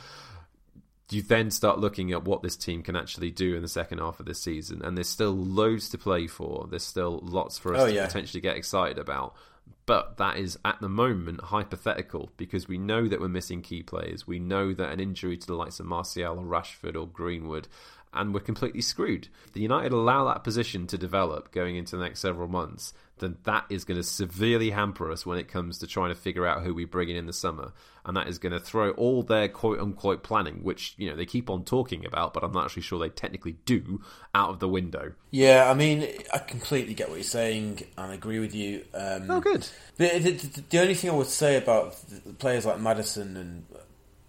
you then start looking at what this team can actually do in the second half of this season, and there's still loads to play for. There's still lots for us oh, to yeah. potentially get excited about. But that is at the moment hypothetical because we know that we're missing key players. We know that an injury to the likes of Martial or Rashford or Greenwood and we're completely screwed. The United allow that position to develop going into the next several months, then that is going to severely hamper us when it comes to trying to figure out who we bring in in the summer, and that is going to throw all their quote unquote planning, which you know they keep on talking about, but I'm not actually sure they technically do, out of the window. Yeah, I mean, I completely get what you're saying and agree with you. Um, oh, good. The, the, the, only thing I would say about players like Maddison and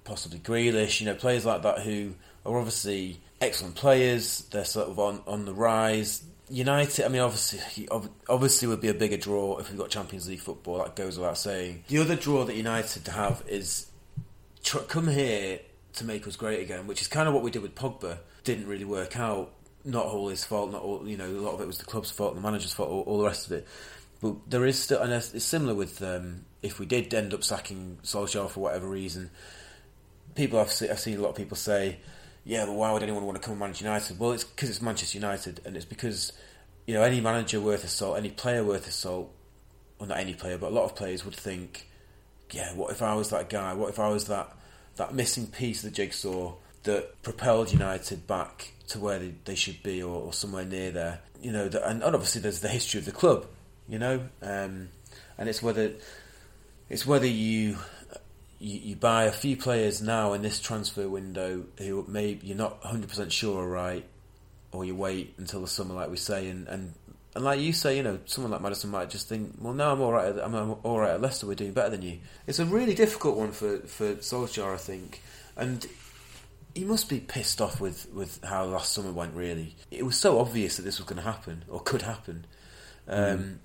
possibly Grealish, you know, players like that who are obviously excellent players. They're sort of on, on the rise. United, I mean, obviously, obviously would be a bigger draw if we've got Champions League football. That goes without saying. The other draw that United have is tr- come here to make us great again, which is kind of what we did with Pogba. Didn't really work out. Not all his fault. Not all, you know, a lot of it was the club's fault, the manager's fault, all, all the rest of it. But there is still, and it's similar with um, if we did end up sacking Solskjaer for whatever reason. People I've, I've seen a lot of people say yeah, but why would anyone want to come and manage United? Well, it's because it's Manchester United, and it's because you know any manager worth a salt, any player worth a salt, well, not any player, but a lot of players would think, yeah, what if I was that guy? What if I was that that missing piece of the jigsaw that propelled United back to where they, they should be, or, or, somewhere near there? You know, and, and, obviously there's the history of the club, you know, um, and it's whether it's whether you you, you buy a few players now in this transfer window who maybe you're not 100% sure are right, or you wait until the summer, like we say, and, and, and like you say, you know, someone like Maddison might just think, well, no, I'm all right. I'm all right at Leicester. We're doing better than you. It's a really difficult one for for Solskjaer, I think, and he must be pissed off with, with how last summer went. Really, it was so obvious that this was going to happen or could happen. Um, mm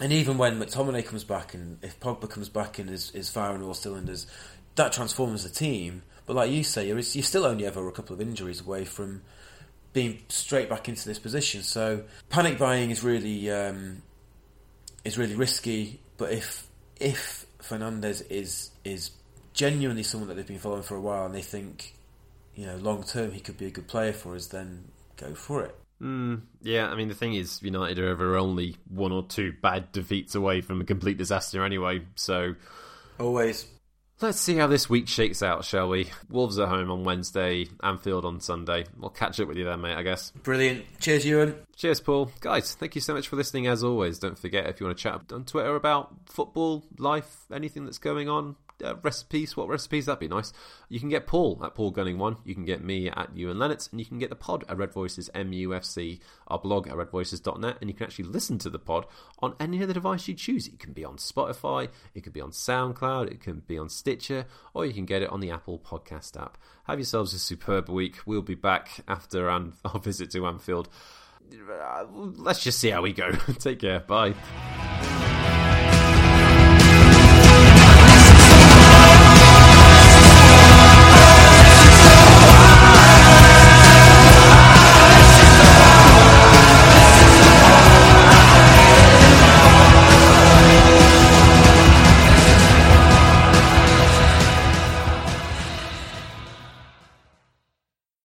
and even when McTominay comes back and if Pogba comes back and is, is firing all cylinders, that transforms the team. But like you say, you're, you're still only ever a couple of injuries away from being straight back into this position. So panic buying is really um, is really risky. But if if Fernandes is is genuinely someone that they've been following for a while and they think you know long term he could be a good player for us, then go for it. Mm, yeah, I mean the thing is, United are ever only one or two bad defeats away from a complete disaster anyway. So always. Let's see how this week shakes out, shall we? Wolves at home on Wednesday, Anfield on Sunday. We'll catch up with you then, mate, I guess. Brilliant. Cheers, Ewan. Cheers, Paul. Guys, thank you so much for listening as always. Don't forget if you want to chat on Twitter about football, life, anything that's going on, uh, recipes, what recipes? That'd be nice. You can get Paul at Paul Gunning One. You can get me at Ewan Lennox, and you can get the pod at Red Voices MUFC, our blog at redvoices.net, and you can actually listen to the pod on any other device you choose. It can be on Spotify, it could be on SoundCloud, it can be on Stitcher, or you can get it on the Apple Podcast app. Have yourselves a superb week. We'll be back after our visit to Anfield. Uh, let's just see how we go. Take care. Bye.